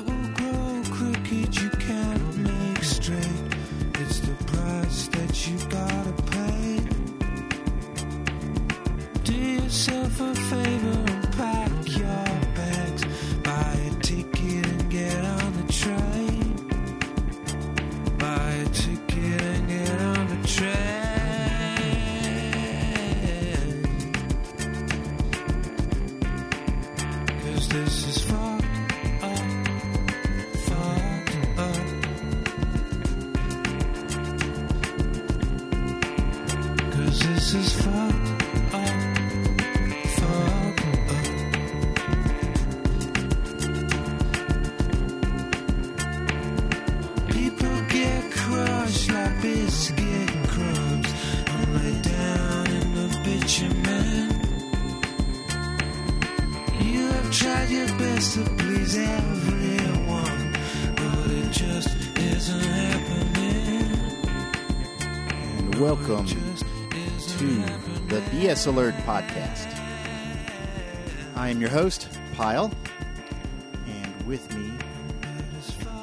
will grow Alert podcast. I am your host, Pyle, and with me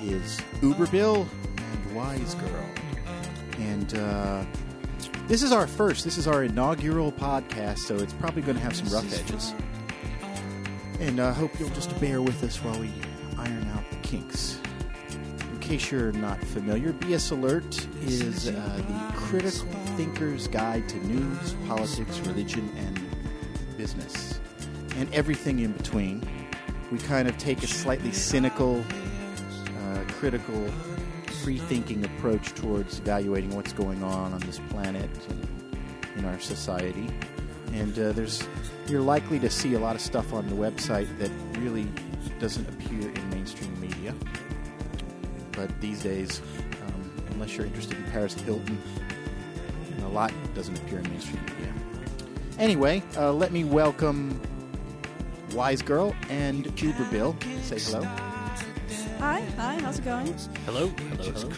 is Uber Bill and Wise Girl. And uh, this is our first, this is our inaugural podcast, so it's probably going to have some rough edges. And I hope you'll just bear with us while we iron out the kinks. In case you're not familiar, BS Alert is uh, the critical thinker's guide to news, politics, religion, and business, and everything in between. We kind of take a slightly cynical, uh, critical, free thinking approach towards evaluating what's going on on this planet and in our society. And uh, there's you're likely to see a lot of stuff on the website that really doesn't appear in mainstream media. But these days, um, unless you're interested in Paris Hilton, lot doesn't appear in mainstream media. Anyway, uh, let me welcome Wise Girl and Uber Bill. Say hello. Hi, hi, how's it going? Hello, hello, hello.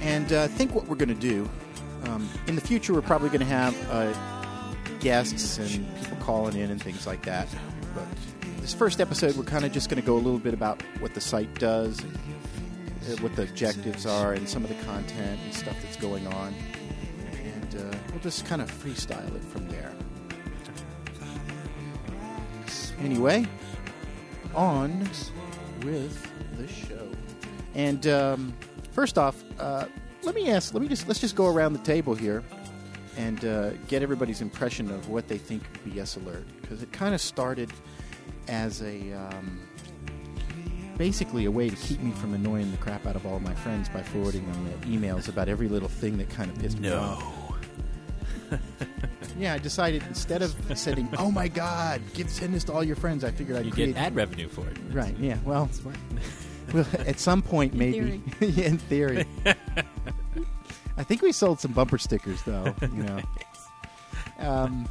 And uh, I think what we're going to do um, in the future, we're probably going to have uh, guests and people calling in and things like that. But this first episode, we're kind of just going to go a little bit about what the site does, and, uh, what the objectives are, and some of the content and stuff that's going on. And uh, we'll just kind of freestyle it from there. Anyway, on with the show. And um, first off, uh, let me ask. Let me just let's just go around the table here and uh, get everybody's impression of what they think of BS Alert because it kind of started as a um, basically a way to keep me from annoying the crap out of all my friends by forwarding them emails about every little thing that kind of pissed me off. Yeah, I decided instead of sending, "Oh my God, give send this to all your friends," I figured I'd You create get ad revenue for it. Right. Yeah. Well, well, at some point, In maybe. Yeah, in theory. I think we sold some bumper stickers, though. You know. Um,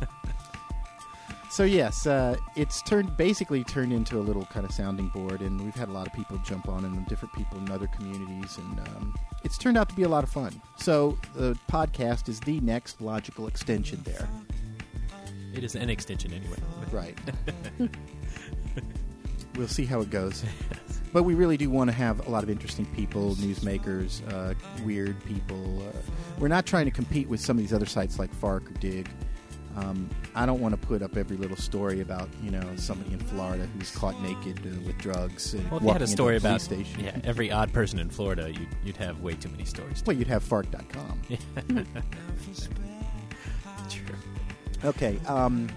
so yes, uh, it's turned basically turned into a little kind of sounding board, and we've had a lot of people jump on, and different people in other communities, and um, it's turned out to be a lot of fun. So the podcast is the next logical extension there. It is an extension anyway. Right. we'll see how it goes. But we really do want to have a lot of interesting people, newsmakers, uh, weird people. Uh, we're not trying to compete with some of these other sites like Fark or Digg. Um, I don't want to put up every little story about you know somebody in Florida who's caught naked uh, with drugs and Well, if you had a story a about station. yeah, every odd person in Florida, you'd, you'd have way too many stories. Well, you'd have Fark.com. True. Okay. Um,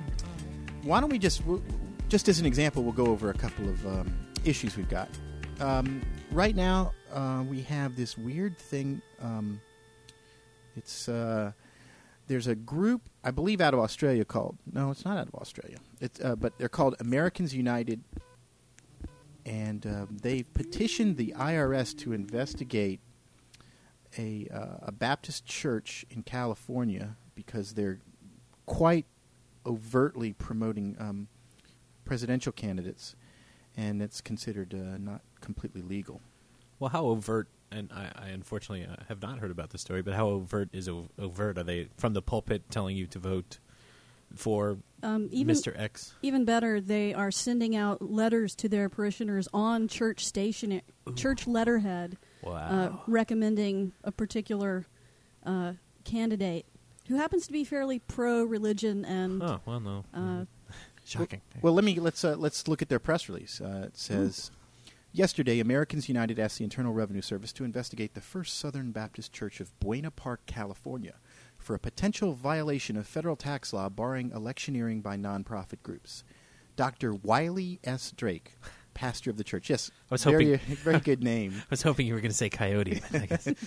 why don't we just, w- just as an example, we'll go over a couple of um, issues we've got. Um, right now, uh, we have this weird thing. Um, it's uh, there's a group, I believe, out of Australia called. No, it's not out of Australia. It's uh, but they're called Americans United, and um, they petitioned the IRS to investigate a uh, a Baptist church in California because they're quite overtly promoting um, presidential candidates, and it's considered uh, not completely legal. Well, how overt? And I, I unfortunately uh, have not heard about this story. But how overt is o- overt? Are they from the pulpit telling you to vote for Um, even Mr. X. even better, they are sending out letters to their parishioners on church station, church letterhead, Wow. uh, recommending a particular uh, candidate who happens to be fairly pro-religion and oh well, no. uh, Shocking. Well, let me let's uh, let's look at their press release. Uh, it says, yesterday, Americans United asked the Internal Revenue Service to investigate the First Southern Baptist Church of Buena Park, California, for a potential violation of federal tax law barring electioneering by nonprofit groups. Dr. Wiley S. Drake, pastor of the church. Yes, I was very, hoping- very good name. I was hoping you were going to say coyote. I guess.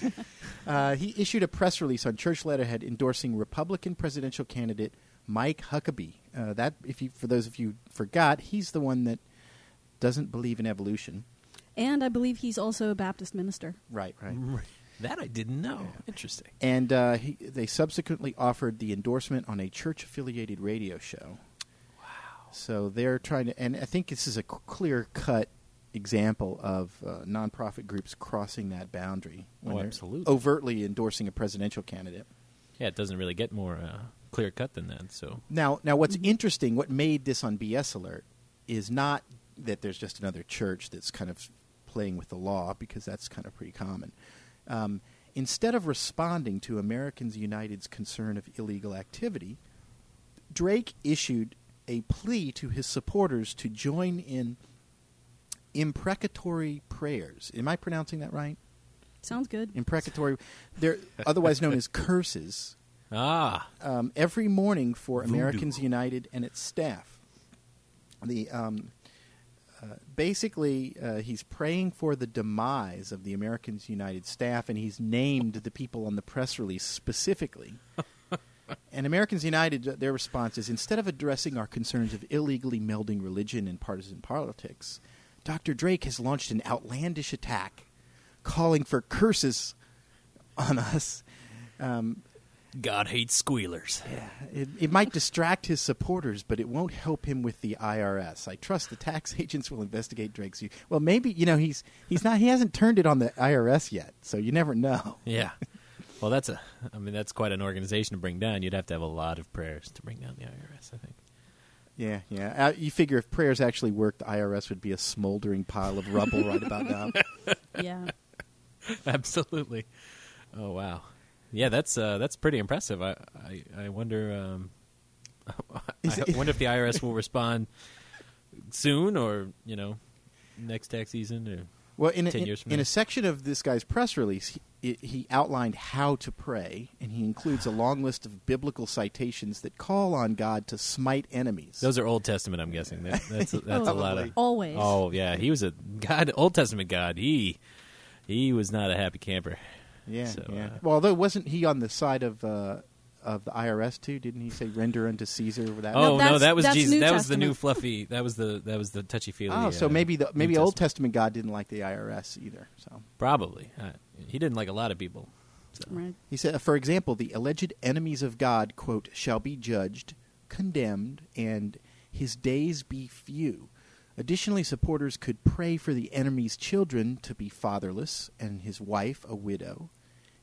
Uh, he issued a press release on church letterhead endorsing Republican presidential candidate Mike Huckabee. Uh, that, if you, for those of you who forgot, he's the one that doesn't believe in evolution. And I believe he's also a Baptist minister. Right, right. that I didn't know. Interesting. And uh, he, they subsequently offered the endorsement on a church-affiliated radio show. Wow! So they're trying to, and I think this is a clear-cut example of uh, nonprofit groups crossing that boundary when Oh, they're absolutely. overtly endorsing a presidential candidate. Yeah, it doesn't really get more uh, clear cut than that. So Now, now, what's interesting, what made this on BS Alert, is not that there's just another church that's kind of playing with the law, because that's kind of pretty common. Um, instead of responding to Americans United's concern of illegal activity, Drake issued a plea to his supporters to join in imprecatory prayers. Am I pronouncing that right? Sounds good. Imprecatory, they're otherwise known as curses ah, um, every morning for Voodoo. Americans United and its staff. The um, uh, basically uh, he's praying for the demise of the Americans United staff, and he's named the people on the press release specifically. and Americans United, uh, their response is instead of addressing our concerns of illegally melding religion and partisan politics, Dr. Drake has launched an outlandish attack, calling for curses on us. Um, God hates squealers. yeah, it, it might distract his supporters, but it won't help him with the IRS. I trust the tax agents will investigate Drake's. use. Well, maybe you know he's he's not he hasn't turned it on the IRS yet, so you never know. Yeah. Well, that's a. I mean, that's quite an organization to bring down. You'd have to have a lot of prayers to bring down the IRS. I think. Yeah, yeah. Uh, you figure if prayers actually worked, the IRS would be a smoldering pile of rubble right about now. yeah. Absolutely. Oh wow. Yeah, that's uh, that's pretty impressive. I I, I wonder. Um, I it- wonder if the IRS will respond soon, or you know, next tax season, or Well, in a, 10 in, years from in now. a section of this guy's press release, he, he outlined how to pray, and he includes a long list of biblical citations that call on God to smite enemies. those are Old Testament. I'm guessing that, that's that's a lot of. Always. Oh yeah, he was a God, Old Testament God. He he was not a happy camper. Yeah, So, yeah. uh, well, although wasn't he on the side of uh, of the IRS too? Didn't he say render unto Caesar? That Oh no, that's- that was Jesus. New That was the new fluffy. That was the that was the touchy feely. oh, so maybe the maybe New Old Testament. Testament God didn't like the IRS either. So Probably. Uh, he didn't like a lot of people. So. Right. he said, for example, the alleged enemies of God quote shall be judged, condemned, and his days be few. Additionally, supporters could pray for the enemy's children to be fatherless and his wife a widow,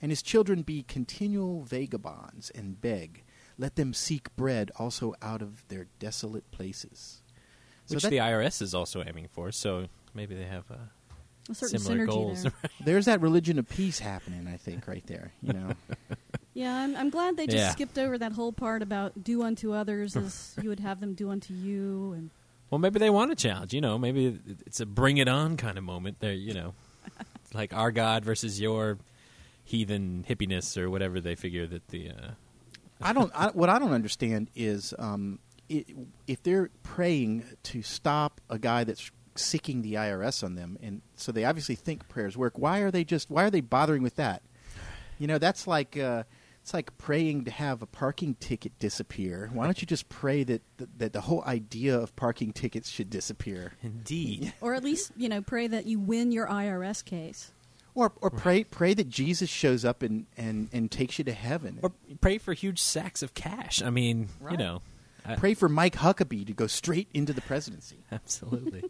and his children be continual vagabonds and beg. Let them seek bread also out of their desolate places. So Which that- the IRS is also aiming for. So maybe they have uh, A certain similar synergy goals. there. there's that religion of peace happening, I think, right there. You know, Yeah, I'm, I'm glad they just Yeah. skipped over that whole part about do unto others as you would have them do unto you. And well, maybe they want a challenge. You know, maybe it's a bring it on kind of moment. There, you know, it's like our God versus your heathen hippiness or whatever they figure that the. Uh, I don't. I, what I don't understand is um, i if they're praying to stop a guy that's seeking the IRS on them, and so they obviously think prayers work. Why are they just? Why are they bothering with that? You know, that's like uh, it's like praying to have a parking ticket disappear. Why don't you just pray that that, that the whole idea of parking tickets should disappear, indeed. or at least you know pray that you win your IRS case. or or pray pray that Jesus shows up and and and takes you to heaven. Or pray for huge sacks of cash. I mean, you know. I- pray for Mike Huckabee to go straight into the presidency. Absolutely.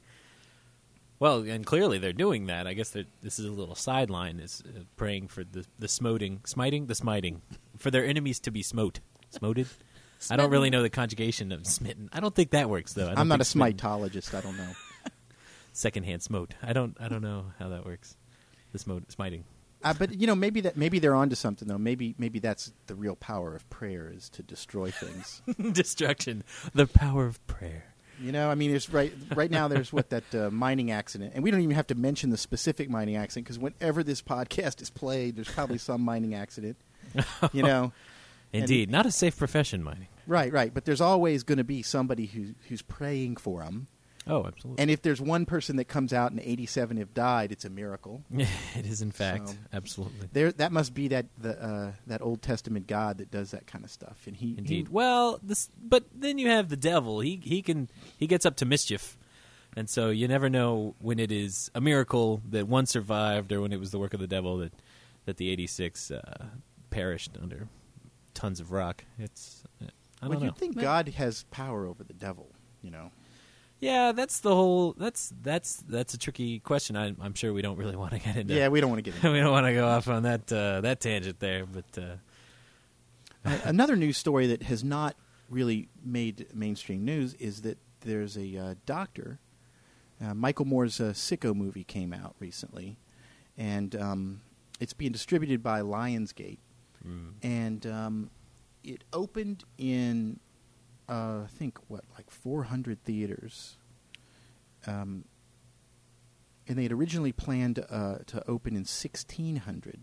Well, and clearly they're doing that. I guess this is a little sideline is uh, praying for the the smoting, smiting, the smiting, for their enemies to be smote, smoted, I don't really know the conjugation of smitten. I don't think that works though. I don't I'm not a smitten- smitologist. I don't know. Secondhand smote. I don't. I don't know how that works. The smote, smiting. Uh, but you know, maybe that maybe they're onto something though. Maybe maybe that's the real power of prayer is to destroy things. Destruction. The power of prayer. You know, I mean, there's right right now. There's what that uh, mining accident, and we don't even have to mention the specific mining accident because whenever this podcast is played, there's probably some mining accident. You know, And- Indeed, not a safe profession, mining. right, right. But there's always going to be somebody who who's praying for them. Oh, absolutely. And if there's one person that comes out and 87 have died, it's a miracle. it is in fact So- absolutely. There, that must be that the uh, that Old Testament God that does that kind of stuff. And he, Indeed. he Well, this, but then you have the devil. He he can he gets up to mischief, and so you never know when it is a miracle that one survived, or when it was the work of the devil that that the eighty six uh, perished under tons of rock. It's uh, I don't know. you think But- God has power over the devil? You know, yeah, that's the whole. That's that's that's a tricky question. I, I'm sure we don't really want to get into. yeah. We don't want to get into we don't want to go off on that uh, that tangent there, but. Uh, Uh, another news story that has not really made mainstream news is that there's a uh, doctor. Uh, Michael Moore's uh, Sicko movie came out recently, and um, it's being distributed by Lionsgate. mm, And um, it opened in, uh, I think, what, like 400 theaters. Um, and they had originally planned uh, to open in 1,600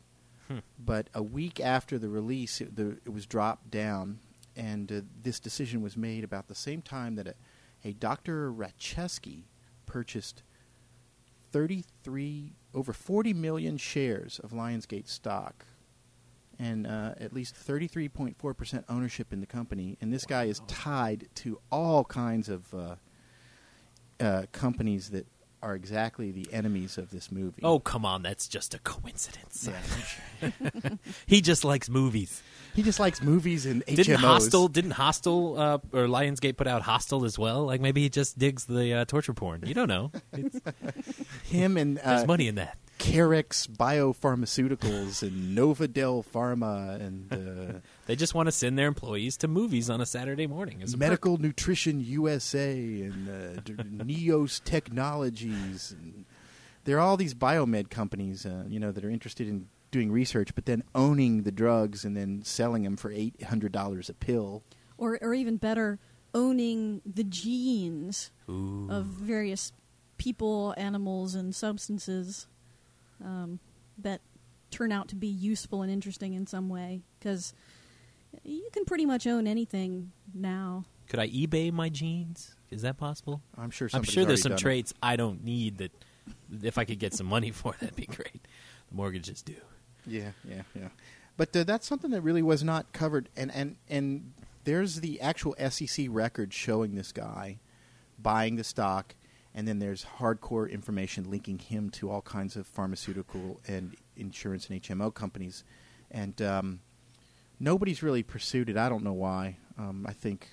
hmm. but a week after the release, it, the, it was dropped down, and uh, this decision was made about the same time that a, a Dr. Rachesky purchased 33 over 40 million shares of Lionsgate stock and uh, at least 33.4% ownership in the company. And this guy is tied to all kinds of uh, uh, companies that are exactly the enemies of this movie. Oh come on, that's just a coincidence. yeah. he just likes movies. he just likes movies and HMOs. Didn't Hostel? Didn't Hostel uh, or Lionsgate put out Hostel as well? Like maybe he just digs the uh, torture porn. You don't know. It's, him and there's uh, money in that. Carex Biopharmaceuticals and Novadel Pharma and uh, They just want to send their employees to movies on a Saturday morning. As a perk. Medical Nutrition USA and uh, D- Neose Technologies. And there are all these biomed companies, uh, you know, that are interested in doing research, but then owning the drugs and then selling them for eight hundred dollars a pill. or or even better, owning the genes Ooh. of various people, animals, and substances um, that turn out to be useful and interesting in some way. Because you can pretty much own anything now. Could I eBay my jeans? Is that possible? I'm sure. I'm sure there's some done it. traits I don't need that. If I could get some money for, that'd be great. The mortgages do. Yeah, yeah, yeah. But uh, that's something that really was not covered, and and and there's the actual SEC record showing this guy buying the stock, and then there's hardcore information linking him to all kinds of pharmaceutical and insurance and HMO companies, and um, nobody's really pursued it. I don't know why. Um, I think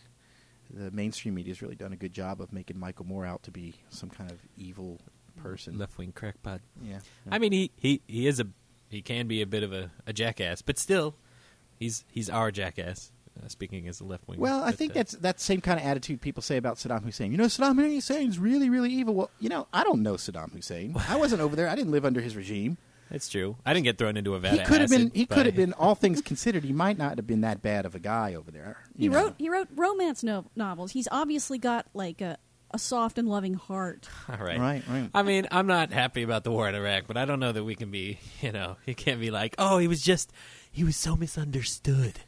the mainstream media has really done a good job of making Michael Moore out to be some kind of evil person. Left wing crackpot. Yeah, I mean, he, he, he is a he can be a bit of a, a jackass, but still, he's he's our jackass. Uh, speaking as a left wing. Well, I but, think uh, that's that same kind of attitude people say about Saddam Hussein. You know, Saddam Hussein's really, really evil. Well, you know, I don't know Saddam Hussein. I wasn't over there. I didn't live under his regime. It's true. I didn't get thrown into a vat. he could have been. He could have been. All things considered, he might not have been that bad of a guy over there. He know. wrote he wrote romance no- novels. He's obviously got like a, a soft and loving heart. All right. Right, right. I mean, I'm not happy about the war in Iraq, but I don't know that we can be, you know, you can't be like, oh, he was just, he was so misunderstood.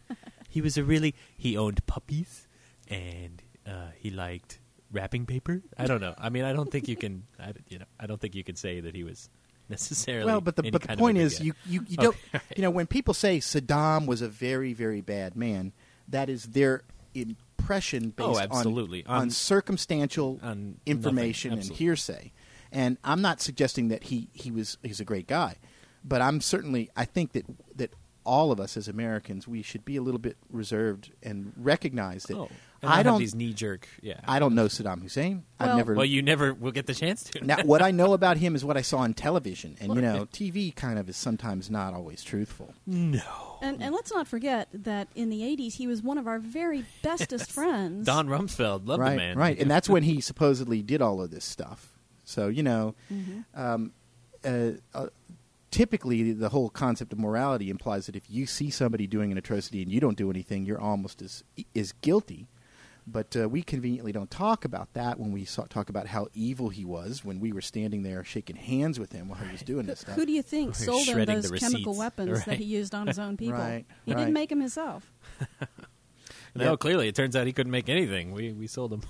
He was a really, he owned puppies and uh, he liked wrapping paper. I don't know. I mean, I don't think you can, I, you know, I don't think you can say that he was necessarily. Well, but the but the kind of a point is, you you, you don't. all right. You know, when people say Saddam was a very very bad man, that is their impression based Oh, on- absolutely. on, On- circumstantial on information and hearsay. And I'm not suggesting that he he was he's a great guy, but I'm certainly I think that that all of us as Americans, we should be a little bit reserved and recognize that Oh, and I not have don't these knee jerk. Yeah. I don't know Saddam Hussein. I've never well, you never will get the chance to. now, what I know about him is what I saw on television, and you know, TV kind of is sometimes not always truthful. no. And, and let's not forget that in the 80s, he was one of our very bestest friends. Don Rumsfeld, love right, the man. right, and that's when he supposedly did all of this stuff. So you know, Mm-hmm. um, uh, uh, typically the whole concept of morality implies that if you see somebody doing an atrocity and you don't do anything, you're almost as as guilty. But uh, we conveniently don't talk about that when we saw, talk about how evil he was when we were standing there shaking hands with him while he was doing this stuff. Who do you think Or sold him those chemical receipts. weapons that he used on his own people? Right, he right. didn't make them himself. No, Yeah. clearly it turns out he couldn't make anything. We we sold him.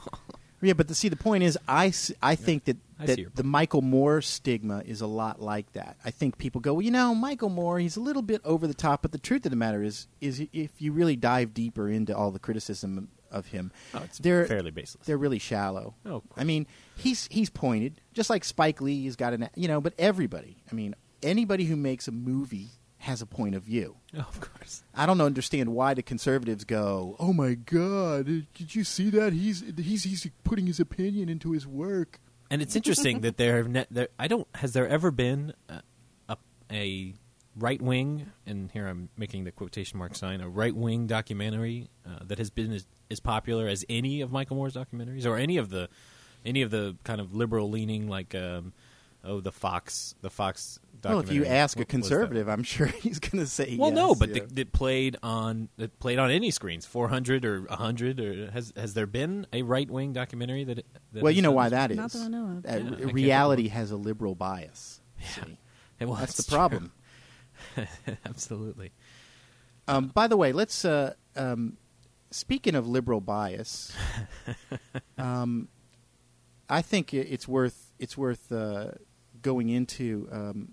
Yeah, but the, see, the point is, I, I think that, I that the. Michael Moore stigma is a lot like that. I think people go, well, you know, Michael Moore, he's a little bit over the top, but the truth of the matter is, is if you really dive deeper into all the criticism of him, Oh, they're fairly baseless. they're really shallow. Oh, I mean, he's he's pointed just like Spike Lee. He's got an you know, but everybody. I mean, anybody who makes a movie has a point of view. Oh, of course. I don't understand why the conservatives go, "Oh my God, did you see that? He's he's he's putting his opinion into his work." And it's interesting that there have ne- there, I don't has there ever been a, a, a right wing and here I'm making the quotation mark sign a right wing documentary uh, that has been as, as popular as any of Michael Moore's documentaries or any of the any of the kind of liberal leaning like um, oh the Fox the Fox Well, if you ask a What was conservative, I'm sure he's going to say Well, yes, no, but yeah. that that played on that played on any screens, four hundred or hundred, or has has there been a right wing documentary that? that well, you know why that is. Not that I know of. Uh, Yeah, I reality of has a liberal bias. See? Well, That's the true. problem. Absolutely. Um, by the way, let's. Uh, um, speaking of liberal bias, um, I think it's worth it's worth uh, going into um,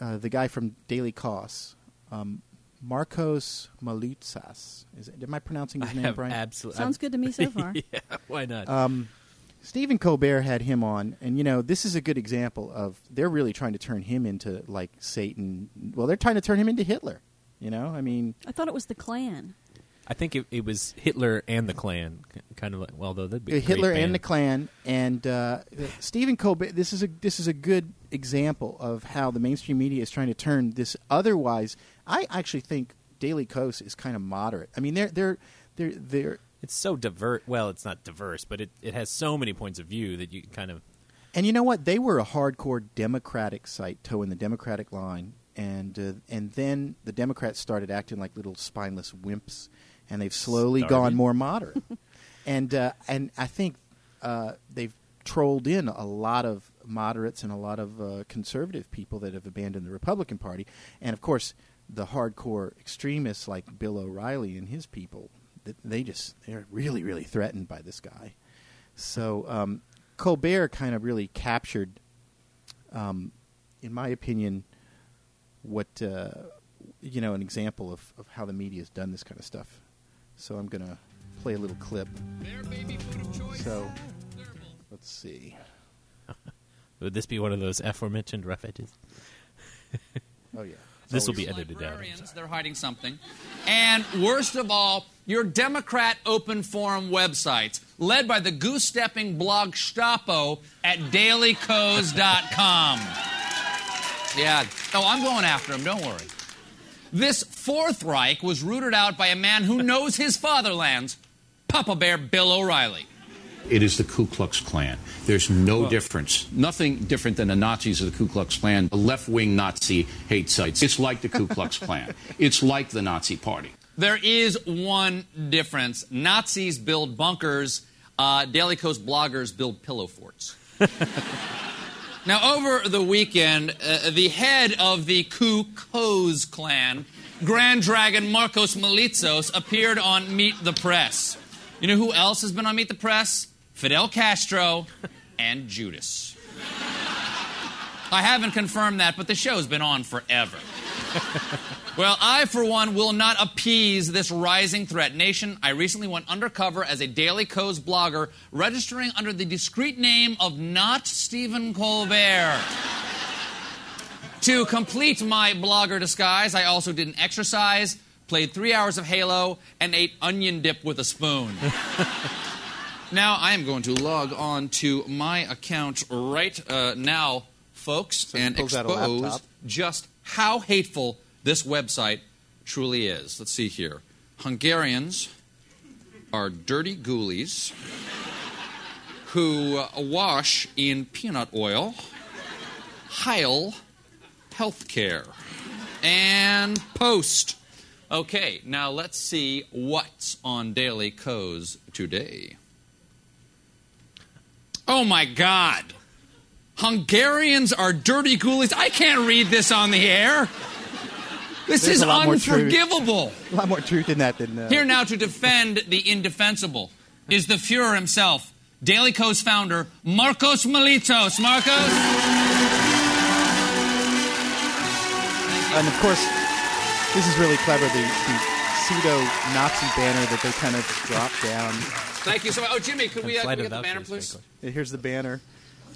uh, the guy from Daily Kos, um, Markos Moulitsas. Is it, am I pronouncing his I name have right? absolutely Sounds good to me so far. yeah, why not? Um, Stephen Colbert had him on, and you know this is a good example of they're really trying to turn him into like Satan. Well, they're trying to turn him into Hitler. You know, I mean, I thought it was the Klan. I think it, it was Hitler and the Klan, kind of like. Well, though that'd be a Hitler and the. Klan, and uh, Stephen Colbert. This is a this is a good example of how the mainstream media is trying to turn this otherwise. I actually think Daily Kos is kind of moderate. I mean, they're they're they're they're It's so diverse. Well, it's not diverse, but it, it has so many points of view that you kind of. And you know what? They were a hardcore Democratic site, toeing the Democratic line, and uh, and then the Democrats started acting like little spineless wimps, and they've slowly Started. gone more moderate. and uh, and I think uh, they've trolled in a lot of moderates and a lot of uh, conservative people that have abandoned the Republican Party, and of course the hardcore extremists like Bill O'Reilly and his people. th- They just they're really really threatened by this guy. So um, Colbert kind of really captured, um, in my opinion, what uh, you know, an example of, of how the media has done this kind of stuff. So I'm gonna play a little clip. So let's see. Would this be one of those aforementioned rough edges? Oh yeah. This will be edited out. I'm Librarians, sorry. they're hiding something. And worst of all, your Democrat open forum websites, led by the goose stepping blog Stapo at dailykos.com. Yeah. Oh, I'm going after him, don't worry. This Fourth Reich was rooted out by a man who knows his fatherlands, Papa Bear Bill O'Reilly. It is the Ku Klux Klan. There's no difference. Nothing different than the Nazis or the Ku Klux Klan, the left wing Nazi hate sites. It's like the Ku Klux Klan. It's like the Nazi Party. There is one difference. Nazis build bunkers. Uh, Daily Kos bloggers build pillow forts. now, over the weekend, uh, the head of the Ku Klux Klan, Grand Dragon Markos Moulitsas, appeared on Meet the Press. You know who else has been on Meet the Press? Fidel Castro and Judas. I haven't confirmed that, but the show's been on forever. Well, I, for one, will not appease this rising threat. Nation, I recently went undercover as a Daily Kos blogger, registering under the discreet name of Not Stephen Colbert. To complete my blogger disguise, I also did an exercise, played three hours of Halo, and ate onion dip with a spoon. now I am going to log on to my account right uh, now, folks, he and pulls out a expose just how hateful this website truly is. Let's see here. Hungarians are dirty ghoulies who wash in peanut oil. Heil Healthcare. And post. Okay, now let's see what's on Daily Kos today. Oh my God. Hungarians are dirty ghoulies. I can't read this on the air. This There's is a lot more truth. unforgivable. A lot more truth in that than. Uh, Here now to defend the indefensible is the Fuhrer himself, Daily Kos founder, Markos Moulitsas. Markos? And of course, this is really clever. The, the pseudo Nazi banner that they kind of drop down. Thank you so much. Oh, Jimmy, could we, uh, Flight can we get the banner, vouchers, please? Here's the banner.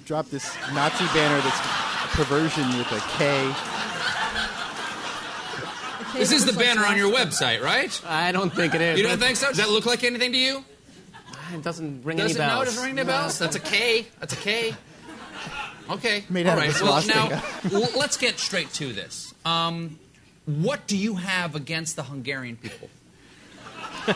Drop this Nazi banner that's a perversion with a K. This is the banner on your website, right? I don't think it is. You don't think so? Does that look like anything to you? It doesn't ring Does any it? No, it doesn't ring any bells. That's a K. That's a K. Okay. Made All out of right. a Well, now let's get straight to this. Um, what do you have against the Hungarian people?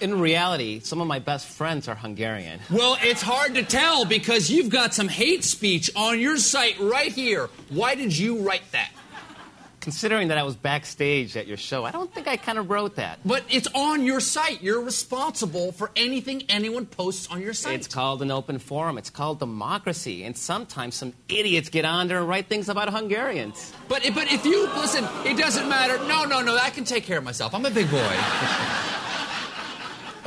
In reality, some of my best friends are Hungarian. Well, it's hard to tell because you've got some hate speech on your site right here. Why did you write that? Considering that I was backstage at your show, I don't think I kind of wrote that. But it's on your site. You're responsible for anything anyone posts on your site. It's called an open forum. It's called democracy. And sometimes some idiots get on there and write things about Hungarians. But but if you listen, it doesn't matter. No, no, no. I can take care of myself. I'm a big boy.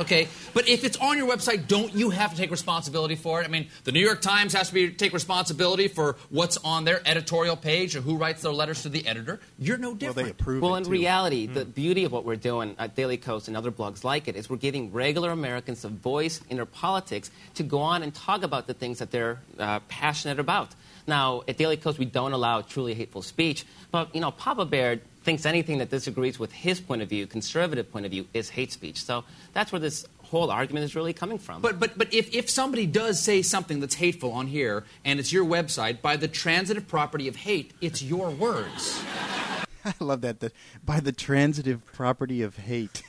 Okay, but if it's on your website, don't you have to take responsibility for it? I mean, the New York Times has to be, take responsibility for what's on their editorial page or who writes their letters to the editor. You're no Well, different. they approve Well, it, in too. reality, the beauty of what we're doing at Daily Kos and other blogs like it is we're giving regular Americans a voice in their politics to go on and talk about the things that they're uh, passionate about. Now, at Daily Kos, we don't allow truly hateful speech, but you know, Papa Bear thinks anything that disagrees with his point of view, conservative point of view, is hate speech. So that's where this whole argument is really coming from. But but but if, if somebody does say something that's hateful on here and it's your website, by the transitive property of hate, it's your words. I love that. The, by the transitive property of hate.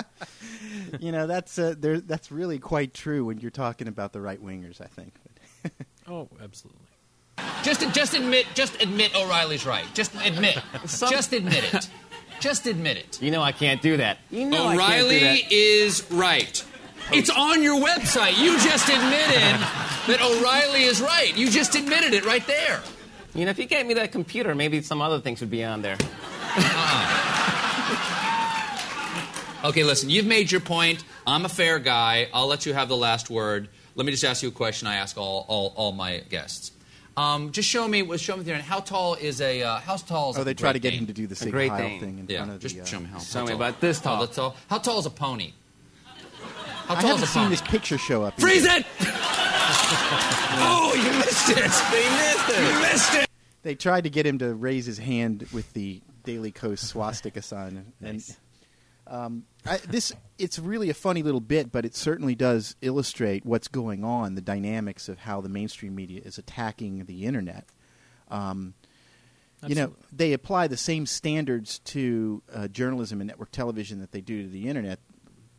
you know, that's uh, there, that's really quite true when you're talking about the right wingers. I think. Oh, absolutely. Just just admit just admit O'Reilly's right. Just admit. Some- just admit it. Just admit it. you know I can't do that. You know I can't do O'Reilly that. is right. It's on your website. You just admitted that O'Reilly is right. You just admitted it right there. You know, if you gave me that computer, maybe some other things would be on there. Ah. Okay, listen, you've made your point. I'm a fair guy. I'll let you have the last word. Let me just ask you a question I ask all, all, all my guests. Um, just show me, show me the internet. How tall is a, uh, how tall is Oh, a they try to get Dane? him to do the Sig Great Heil Dane. thing in Yeah, front of just the. uh, show me how, show me tall. about this tall. How tall. How tall is a pony? How I tall haven't is a seen pony? this picture show up. Freeze either. it! oh, you missed it. They missed it. You missed it. They tried to get him to raise his hand with the Daily Kos swastika sign, and um, I, this it's really a funny little bit, but it certainly does illustrate what's going on, the dynamics of how the mainstream media is attacking the internet. Um, you know, they apply the same standards to uh, journalism and network television that they do to the internet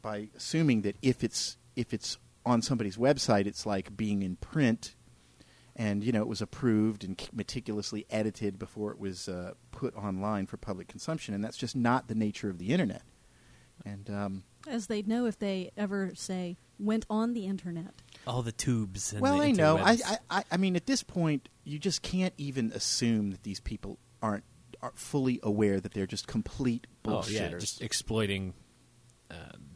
by assuming that if it's if it's on somebody's website, it's like being in print, and you know it was approved and meticulously edited before it was uh, put online for public consumption, and that's just not the nature of the internet. And um, As they'd know if they ever say went on the internet. All the tubes. And well, the I know. I. I I I mean, at this point, you just can't even assume that these people aren't are fully aware that they're just complete oh bullshitters. yeah, just exploiting uh,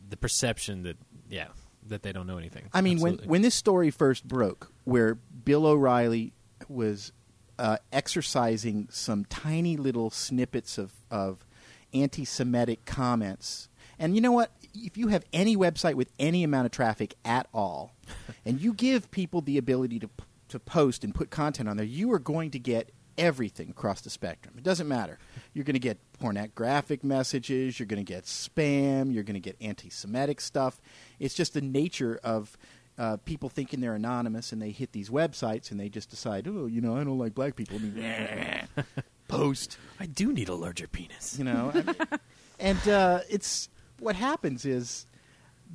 the perception that yeah that they don't know anything. I mean, Absolutely. when when this story first broke, where Bill O'Reilly was uh, exercising some tiny little snippets of of anti-Semitic comments, and you know what? If you have any website with any amount of traffic at all, and you give people the ability to to post and put content on there, you are going to get everything across the spectrum. It doesn't matter. You're going to get pornographic messages, you're going to get spam, you're going to get anti Semitic stuff. It's just the nature of uh, people thinking they're anonymous and they hit these websites and they just decide, oh, you know, I don't like black people. Post I do need a larger penis. you know I mean- and uh, it's what happens is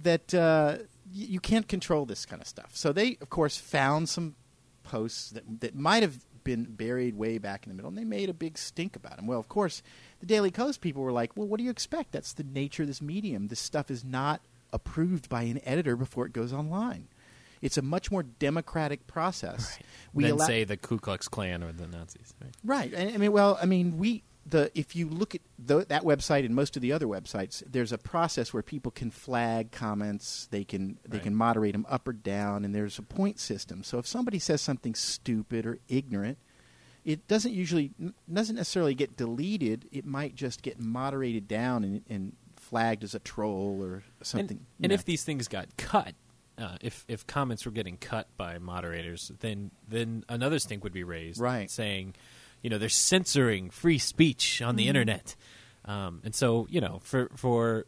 that uh, y- you can't control this kind of stuff so they of course found some posts that, that might have been buried way back in the middle and they made a big stink about them well of course the Daily Kos people were like well what do you expect that's the nature of this medium this stuff is not approved by an editor before it goes online it's a much more democratic process We then allow- say the Ku Klux Klan or the Nazis. Right? Right. I I mean, well, I mean, we the if you look at the, that website and most of the other websites, there's a process where people can flag comments. They can they Right. can moderate them up or down, and there's a point system. So if somebody says something stupid or ignorant, it doesn't usually n- doesn't necessarily get deleted. It might just get moderated down and, and flagged as a troll or something. And, and if these things got cut, uh, if if comments were getting cut by moderators, then then another stink would be raised, Right. Saying, you know, they're censoring free speech on the internet, um, and so you know, for for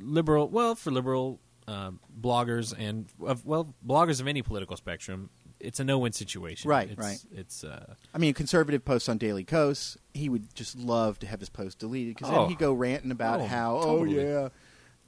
liberal, well, for liberal um, bloggers and of well, bloggers of any political spectrum, it's a no-win situation, Right, It's, right. It's uh, I mean, a conservative posts on Daily Kos, he would just love to have his post deleted because Oh. then he'd go ranting about Oh, how, totally. oh yeah,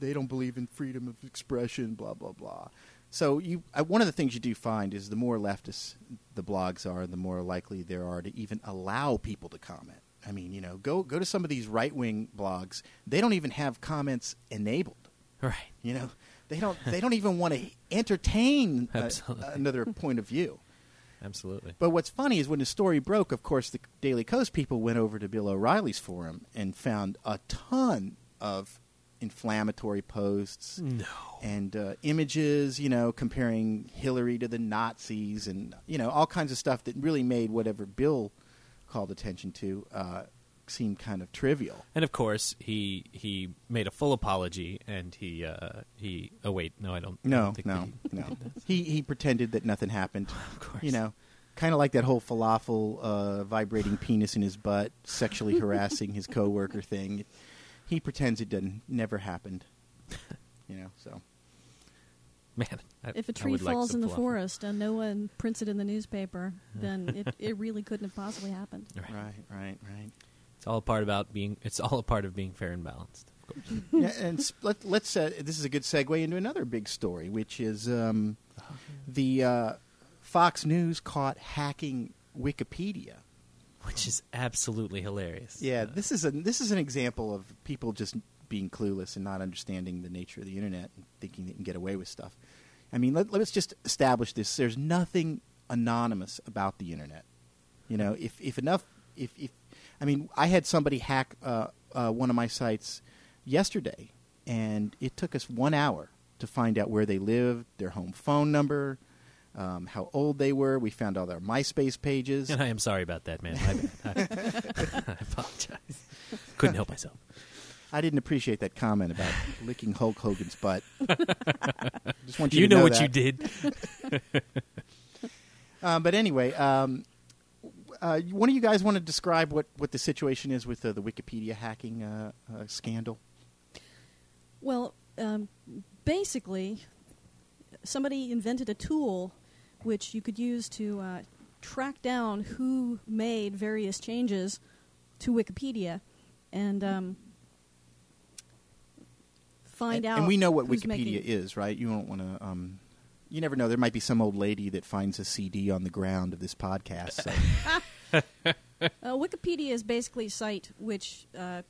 they don't believe in freedom of expression, blah blah blah. So you, uh, one of the things you do find is the more leftist the blogs are, the more likely there are to even allow people to comment. I mean, you know, go go to some of these right wing blogs; they don't even have comments enabled. right. You know, they don't they don't even want to entertain a- another point of view. Absolutely. But what's funny is when the story broke, of course, the Daily Kos people went over to Bill O'Reilly's forum and found a ton of inflammatory posts No. and uh, images, you know, comparing Hillary to the Nazis and, you know, all kinds of stuff that really made whatever Bill called attention to uh, seem kind of trivial. And of course, he he made a full apology, and he uh, he. Oh wait, no, I don't. I No, don't think no, he- no. He, he pretended that nothing happened. Of course. You know, kind of like that whole falafel uh, vibrating penis in his butt, sexually harassing his coworker thing. He pretends it didn't, never happened. You know, so Man, I, If a tree would like falls in the falafel. forest and no one prints it in the newspaper, then it, it really couldn't have possibly happened. Right. right, right, right. It's all a part about being. It's all a part of being fair and balanced. Of course. yeah, and s- let, let's. Uh, this is a good segue into another big story, which is um, the uh, Fox News caught hacking Wikipedia. Which is absolutely hilarious. Yeah, this is a this is an example of people just being clueless and not understanding the nature of the internet and thinking they can get away with stuff. I mean, let, let's just establish this: there's nothing anonymous about the internet. You know, if if enough, if if I mean, I had somebody hack uh, uh, one of my sites yesterday, and it took us one hour to find out where they lived, their home phone number. Um, how old they were. We found all their MySpace pages. And I am sorry about that, man. My bad. I, I apologize. Couldn't help myself. I didn't appreciate that comment about licking Hulk Hogan's butt. Just want you, You, to know, know what that. you did. Um, but anyway, um, uh, one of you guys want to describe what, what the situation is with uh, the Wikipedia hacking uh, uh, scandal? Well, um, basically, somebody invented a tool which you could use to uh, track down who made various changes to Wikipedia and um, find and, out. and we know what Wikipedia making- is, right? You don't want to. Um, you never know. There might be some old lady that finds a CD on the ground of this podcast. So. Uh, Wikipedia is basically a site which uh,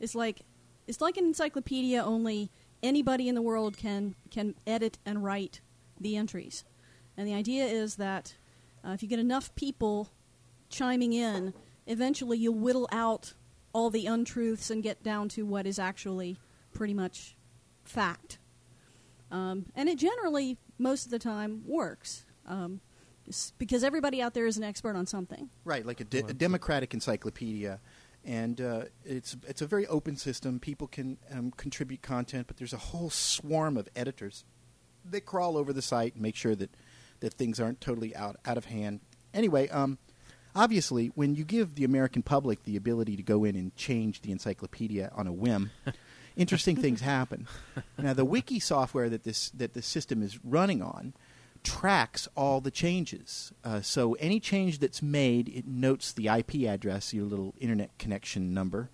is like it's like an encyclopedia. Only anybody in the world can can edit and write the entries, and the idea is that uh, if you get enough people chiming in, eventually you'll whittle out all the untruths and get down to what is actually pretty much fact. Um, and it generally, most of the time, works. Um, because everybody out there is an expert on something. Right, like a, de- a democratic encyclopedia, and uh, it's it's a very open system. People can um, contribute content, but there's a whole swarm of editors that crawl over the site and make sure that that things aren't totally out out of hand. Anyway, um, obviously, when you give the American public the ability to go in and change the encyclopedia on a whim, interesting things happen. Now, the wiki software that this that the system is running on tracks all the changes. Uh, so any change that's made, it notes the IP address, your little internet connection number,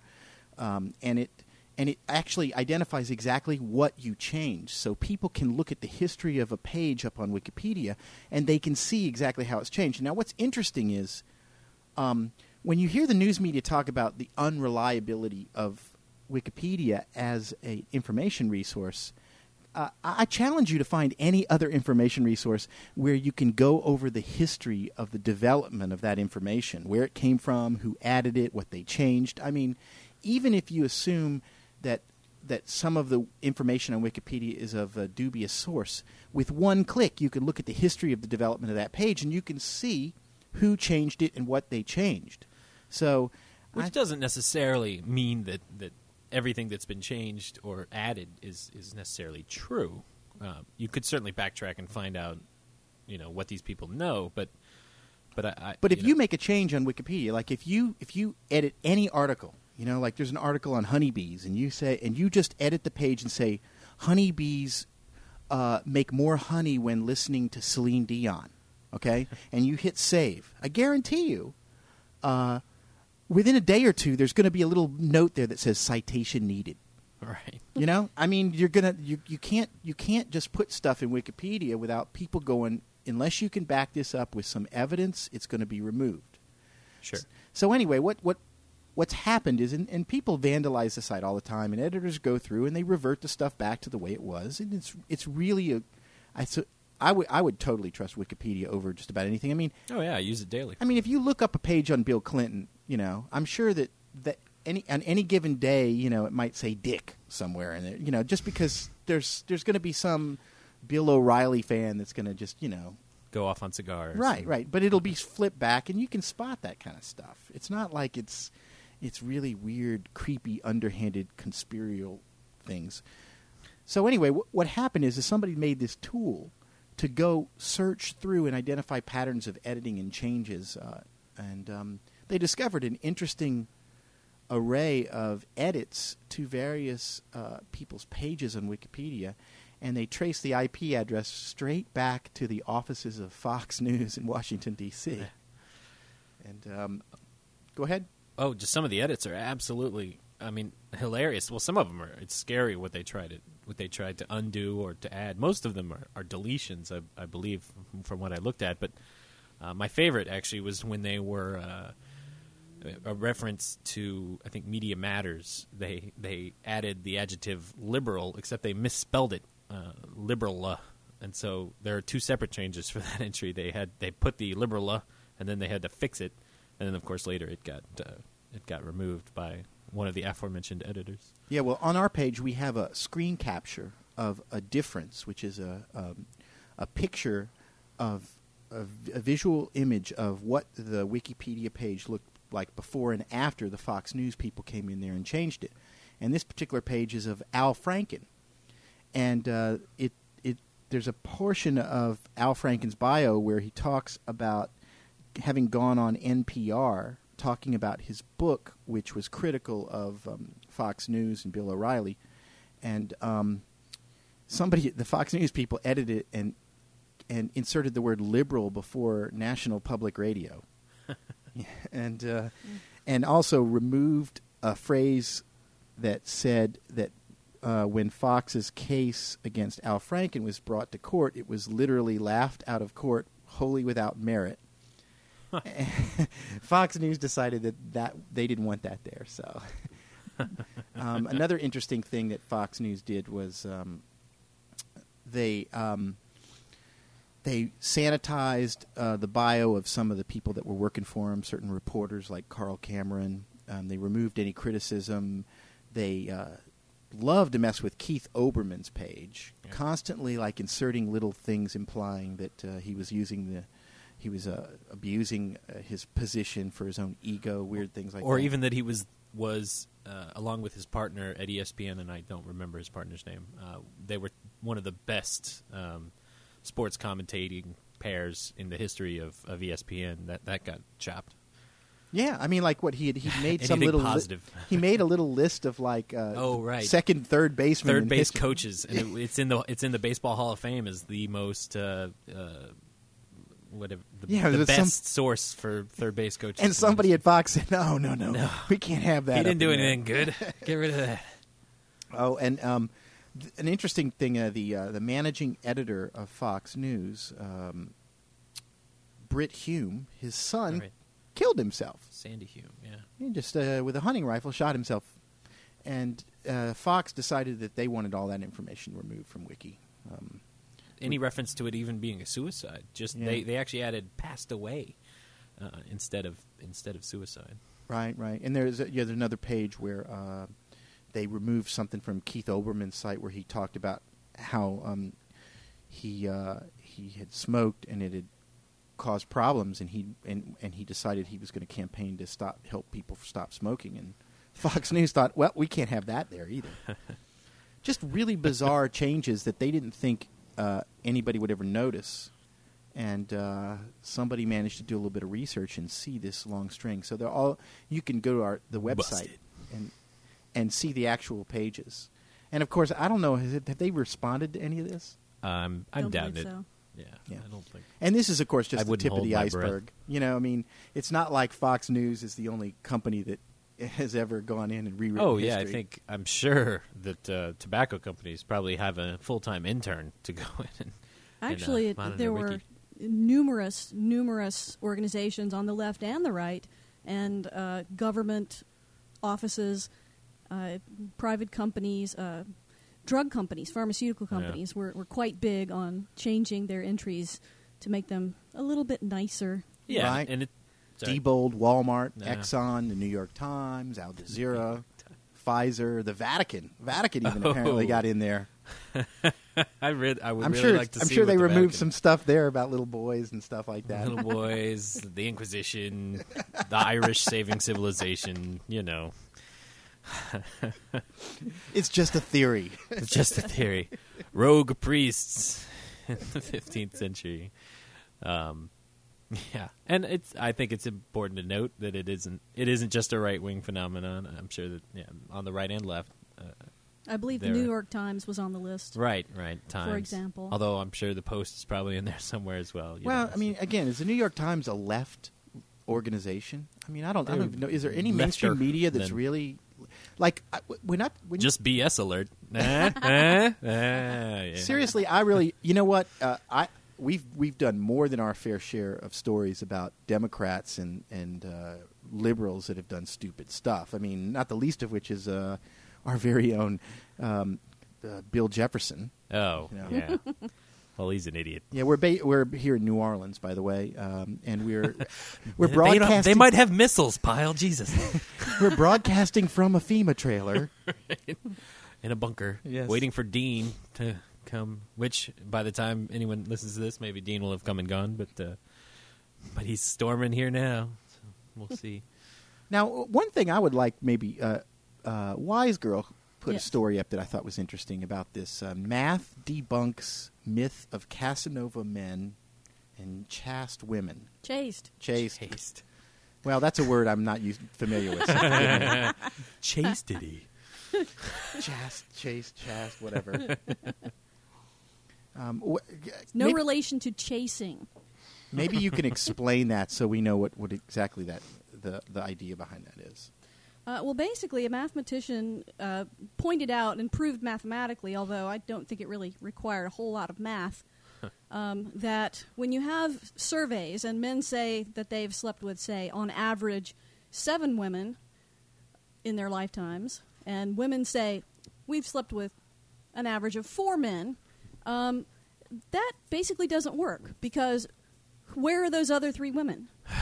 um, and it and it actually identifies exactly what you changed. So people can look at the history of a page up on Wikipedia, and they can see exactly how it's changed. Now, what's interesting is um, when you hear the news media talk about the unreliability of Wikipedia as a information resource, uh, I challenge you to find any other information resource where you can go over the history of the development of that information, where it came from, who added it, what they changed. I mean, even if you assume that that some of the information on Wikipedia is of a dubious source, with one click you can look at the history of the development of that page and you can see who changed it and what they changed. So, Which I- doesn't necessarily mean that, that everything that's been changed or added is, is necessarily true. Uh, you could certainly backtrack and find out, you know, what these people know, but but I. I But if know- you make a change on Wikipedia, like if you if you edit any article, you know, like there's an article on honeybees, and you say and you just edit the page and say, honeybees uh, make more honey when listening to Celine Dion, okay, and you hit save, I guarantee you, uh, within a day or two, there's going to be a little note there that says citation needed. right, You know, I mean, you're gonna you you can't you can't just put stuff in Wikipedia without people going. Unless you can back this up with some evidence, it's going to be removed. sure. So anyway, what what what's happened is, and, and people vandalize the site all the time, and editors go through and they revert the stuff back to the way it was, and it's it's really a, I so I would I would totally trust Wikipedia over just about anything. I mean, Oh yeah, I use it daily. I mean, if you look up a page on Bill Clinton, you know, I'm sure that that any on any given day, you know, it might say Dick somewhere in there, you know, just because there's there's going to be some Bill O'Reilly fan that's going to just you know Go off on cigars. Right, right. But it'll be flipped back, and you can spot that kind of stuff. It's not like it's it's really weird, creepy, underhanded, conspirial things. So anyway, wh- what happened is, is somebody made this tool to go search through and identify patterns of editing and changes, uh, and um, they discovered an interesting array of edits to various uh, people's pages on Wikipedia, and they traced the IP address straight back to the offices of Fox News in Washington D.C. And um, go ahead. Oh, just some of the edits are absolutely. I mean, hilarious. Well, some of them are. It's scary what they tried to what they tried to undo or to add. Most of them are, are deletions, I, I believe, from, from what I looked at. But uh, my favorite actually was when they were uh, a reference to I think Media Matters. They they added the adjective liberal, except they misspelled it uh, liberal. And so there are two separate changes for that entry. They had they put the liberal, and then they had to fix it, and then of course later it got uh, it got removed by one of the aforementioned editors. Yeah, well, on our page we have a screen capture of a difference, which is a um, a picture of a visual image of what the Wikipedia page looked like before and after the Fox News people came in there and changed it. And this particular page is of Al Franken, and uh, it it there's a portion of Al Franken's bio where he talks about having gone on NPR talking about his book, which was critical of um, Fox News and Bill O'Reilly, and um, somebody, the Fox News people, edited it and and inserted the word liberal before National Public Radio, and uh, and also removed a phrase that said that uh, when Fox's case against Al Franken was brought to court, it was literally laughed out of court wholly without merit. Fox News decided that, that they didn't want that there. So, um, another interesting thing that Fox News did was um, they um, they sanitized uh, the bio of some of the people that were working for him, certain reporters like Carl Cameron. Um, they removed any criticism. They uh, love to mess with Keith Olbermann's page, Yeah. constantly like inserting little things implying that uh, he was using the he was uh, abusing uh, his position for his own ego, weird things like or that. Or even that he was was uh, along with his partner at ESPN, and I don't remember his partner's name. Uh, they were one of the best um, sports commentating pairs in the history of, of ESPN that that got chopped. Yeah, I mean, like what he had, he made some little li- he made a little list of like uh, Oh, right. second, third baseman, Third base history. coaches, and it, it's in the it's in the Baseball Hall of Fame as the most uh, uh, whatever the, Yeah, the best some- source for third base coaches. And somebody at Fox said, "No, no, no, No. we can't have that." he didn't do in there." anything good. Get rid of that. Oh, and um, th- an interesting thing: uh, the uh, the managing editor of Fox News, um, Brit Hume, his son, Right. killed himself. Sandy Hume, yeah. He just uh, with a hunting rifle shot himself, and uh, Fox decided that they wanted all that information removed from Wiki. Um, Any reference to it even being a suicide? Just Yeah. they, they actually added passed away uh, instead of instead of suicide. Right, right. And there's a, yeah, there's another page where uh, they removed something from Keith Olbermann's site where he talked about how um, he uh, he had smoked and it had caused problems, and he and and he decided he was going to campaign to stop help people stop smoking. And Fox News thought, well, we can't have that there either. Just really bizarre changes that they didn't think uh, anybody would ever notice and uh, somebody managed to do a little bit of research and see this long string. So they're all you can go to our the website Busted. and and see the actual pages. And of course, I don't know has it, have they responded to any of this. Um, I'm Don't doubting it. so. Yeah, Yeah. I don't think. And this is, of course, I just the tip of the my breath. iceberg. You know, I mean, it's not like Fox News is the only company that has ever gone in and rewritten. Oh yeah, I think I'm sure that uh, tobacco companies probably have a full time intern to go in. And, and, uh, Actually, it- monitor there Wiki. were numerous, numerous organizations on the left and the right, and uh, government offices, uh, private companies, uh, drug companies, pharmaceutical Yeah. companies were, were quite big on changing their entries to make them a little bit nicer. yeah, Right. and it. Diebold, Walmart. Exxon, the New York Times, Al Jazeera, Pfizer, the Vatican. Vatican even apparently Oh. got in there. I read. I would I'm really sure. like to I'm sure they the removed Vatican- some stuff there about little boys and stuff like that. little boys, the Inquisition, the Irish saving civilization. You know, It's just a theory. it's just a theory. Rogue priests in the 15th century. Um, yeah, and it's. I think it's important to note that it isn't. It isn't just a right wing phenomenon. I'm sure that yeah, on the right and left. Uh, I believe the New York Times was on the list. right, right. Times, for example. Although I'm sure the Post is probably in there somewhere as well. you well, know, I mean, again, is the New York Times a left organization? I mean, I don't. I They're don't even know. Is there any mainstream media that's than- really like I- when I when just BS alert. Eh, eh, eh, yeah. Seriously, I really, you know what? Uh, I we've we've done more than our fair share of stories about Democrats and and uh, liberals that have done stupid stuff. I mean, not the least of which is uh, our very own um, uh, Bill Jefferson. Oh, You know. yeah. Well, he's an idiot. Yeah, we're ba- we're here in New Orleans, by the way, um, and we're we're They broadcasting. They might have missiles, pile. Jesus. we're broadcasting from a FEMA trailer. In a bunker, Yes. waiting for Dean to come. Which, by the time anyone listens to this, maybe Dean will have come and gone. But, uh, but he's storming here now. So we'll see. Now, one thing I would like maybe uh, uh, Wise Girl put Yes. a story up that I thought was interesting about this. Uh, math debunks myth of Casanova men and chaste women. Chaste. Chaste. Chaste. Well, that's a word I'm not used, familiar with. so forgive me. Chastity. chaste, chaste, chaste, whatever. Um, wh- No maybe, relation to chasing. maybe you can explain that so we know what, what exactly that the, the idea behind that is. Uh, well, basically, a mathematician uh, pointed out and proved mathematically, although I don't think it really required a whole lot of math, um, that when you have surveys and men say that they've slept with, say, on average, seven women in their lifetimes, and women say we've slept with an average of four men, um, that basically doesn't work because where are those other three women?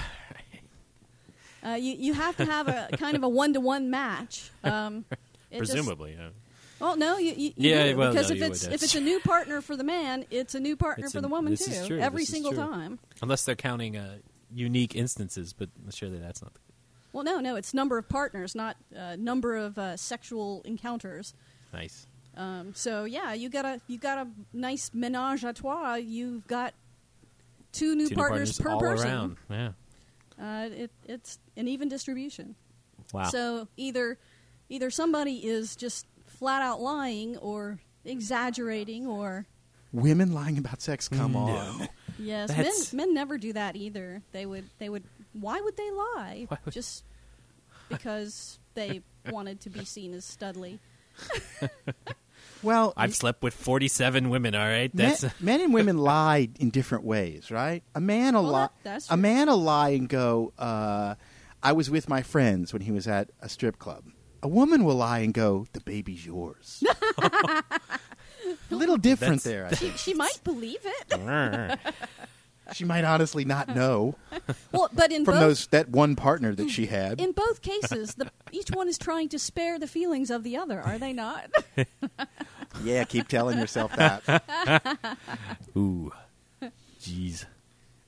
Uh, you, you have to have a kind of a one to one match. Um, it just- Presumably. yeah. well, no, you, you, you Yeah, do, well, because no, if it's if it's a new partner for the man, it's a new partner It's for a- the woman too. true, Every this single time. Unless they're counting uh, unique instances, but surely that's not the Well, no, no, it's number of partners, not uh, number of uh, sexual encounters. Nice. Um, so yeah, you got a you got a nice menage a trois. You've got two new Two partners, per all person. around. Yeah. Uh, it, it's an even distribution. Wow. So either either somebody is just flat out lying or exaggerating or Women lying about sex. Come No. on. yes, That's- men men never do that either. They would they would why would they lie? Would- just because they wanted to be seen as studly. Well, I've slept with 47 women, all right? men, That's men and women lie in different ways, right? A man will Well, lie. a man will lie and go, uh, "I was with my friends when he was at a strip club." A woman will lie and go, "The baby's yours." a little different That's- there. I. She, she might believe it. She might honestly not know Well, but in from both those that one partner that she had. in both cases, the, each one is trying to spare the feelings of the other. Are they not? yeah, keep telling yourself that. Ooh. Jeez.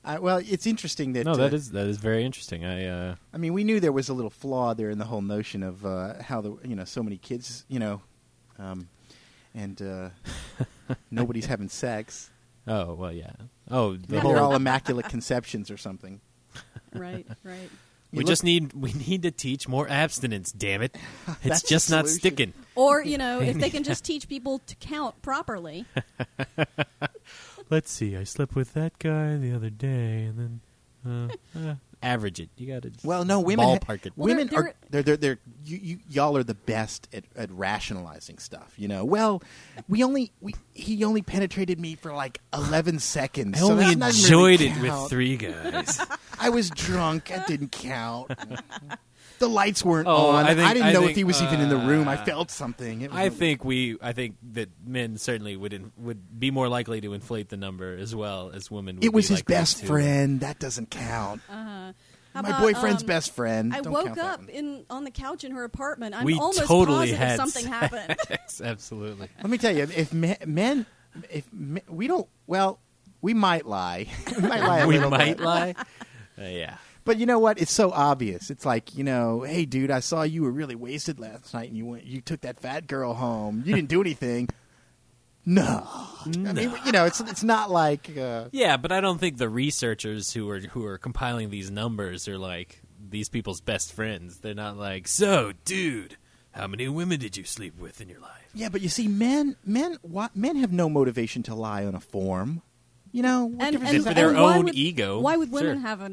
Uh, well, it's interesting that. No, uh, that is that is very interesting. I uh I mean, we knew there was a little flaw there in the whole notion of uh, how the you know so many kids you know, um, and uh, nobody's having sex. Oh, well, yeah. Oh, the whole they're all immaculate conceptions or something. right, right. We You just need we need to teach more abstinence, damn it. It's That's just the not solution. sticking. Or you know, if they can just teach people to count properly. Let's see. I slept with that guy the other day and then uh, uh, average it. You got to Well, no, women. ha- ballpark it. Well, women they're- are they're they're, they're you, you, y'all are the best at, at rationalizing stuff. You know, well, we only we he only penetrated me for like eleven seconds. I so only that's not enjoyed really it with count. three guys. I was drunk. That didn't count. the lights weren't Oh, on. I think- didn't I know think, if he was even in the room. I uh, felt something. It was I a- think we. I think that men certainly would in, would be more likely to inflate the number as well as women. Would it was be his likely best to. friend. That doesn't count. Uh-huh. How My about, boyfriend's um, best friend. I Don't woke that up one. in on the couch in her apartment. I'm we almost totally positive had something happened. Absolutely. Let me tell you, if me- men, if me- we don't, well, we might lie. we might lie a we little might bit. lie. Uh, yeah. But you know what? It's so obvious. It's like you know, hey, dude, I saw you were really wasted last night, and you went, you took that fat girl home. You didn't do anything. No, I mean, you know, it's it's not like uh, Yeah, but I don't think the researchers who are who are compiling these numbers are like these people's best friends. They're not like, so, dude, how many women did you sleep with in your life? yeah. But you see, men, men, what, men have no motivation to lie on a form. You know, what and, difference and, does for their and own would- ego, Why would women sure. have a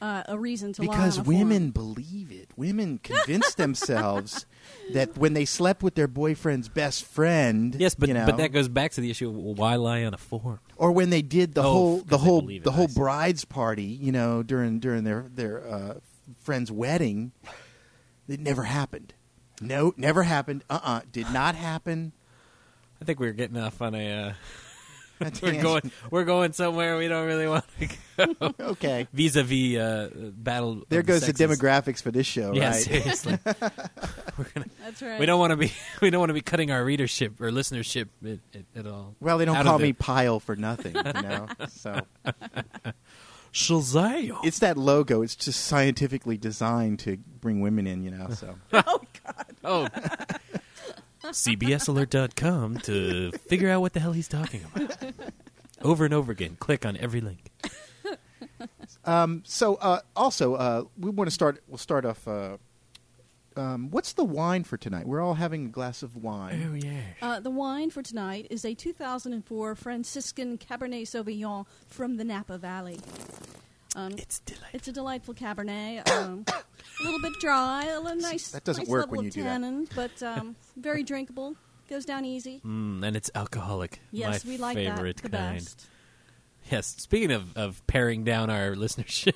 uh, a reason to lie because on a form? women believe it. Women convince themselves that when they slept with their boyfriend's best friend, Yes, but you know, but that goes back to the issue: of why lie on a form? or when they did the Oh, whole 'cause the whole believe it, the I whole see. bride's party, you know, during during their their uh, friend's wedding, it never happened. No, never happened. Uh uh did not happen. I think we're getting off on a. Uh, That's we're going. We're going somewhere we don't really want to go. okay. Vis-a-vis uh, battle. There of goes the sexes. demographics for this show, Yeah, right? seriously. we're gonna. That's right. We don't want to be. We don't want to be cutting our readership or listenership at, at, at all. Well, they don't Out call me Pile for nothing, you know. So Shazam! it's that logo. It's just scientifically designed to bring women in, you know. So oh God. Oh. CBSAlert.com to figure out what the hell he's talking about. Over and over again. Click on every link. So uh, also, uh, we want to start. We'll start off. Uh, um, what's the wine for tonight? We're all having a glass of wine. Oh, yeah. Uh, the wine for tonight is a 2004 Franciscan Cabernet Sauvignon from the Napa Valley. Um, It's delightful. it's a delightful Cabernet, um, a little bit dry, a little nice. that doesn't nice work level when of you do that. tannins, but um, very drinkable. Goes down easy. Mm, and it's alcoholic. Yes, My we like favorite that the kind. best. Yes. Speaking of, of paring down our listenership,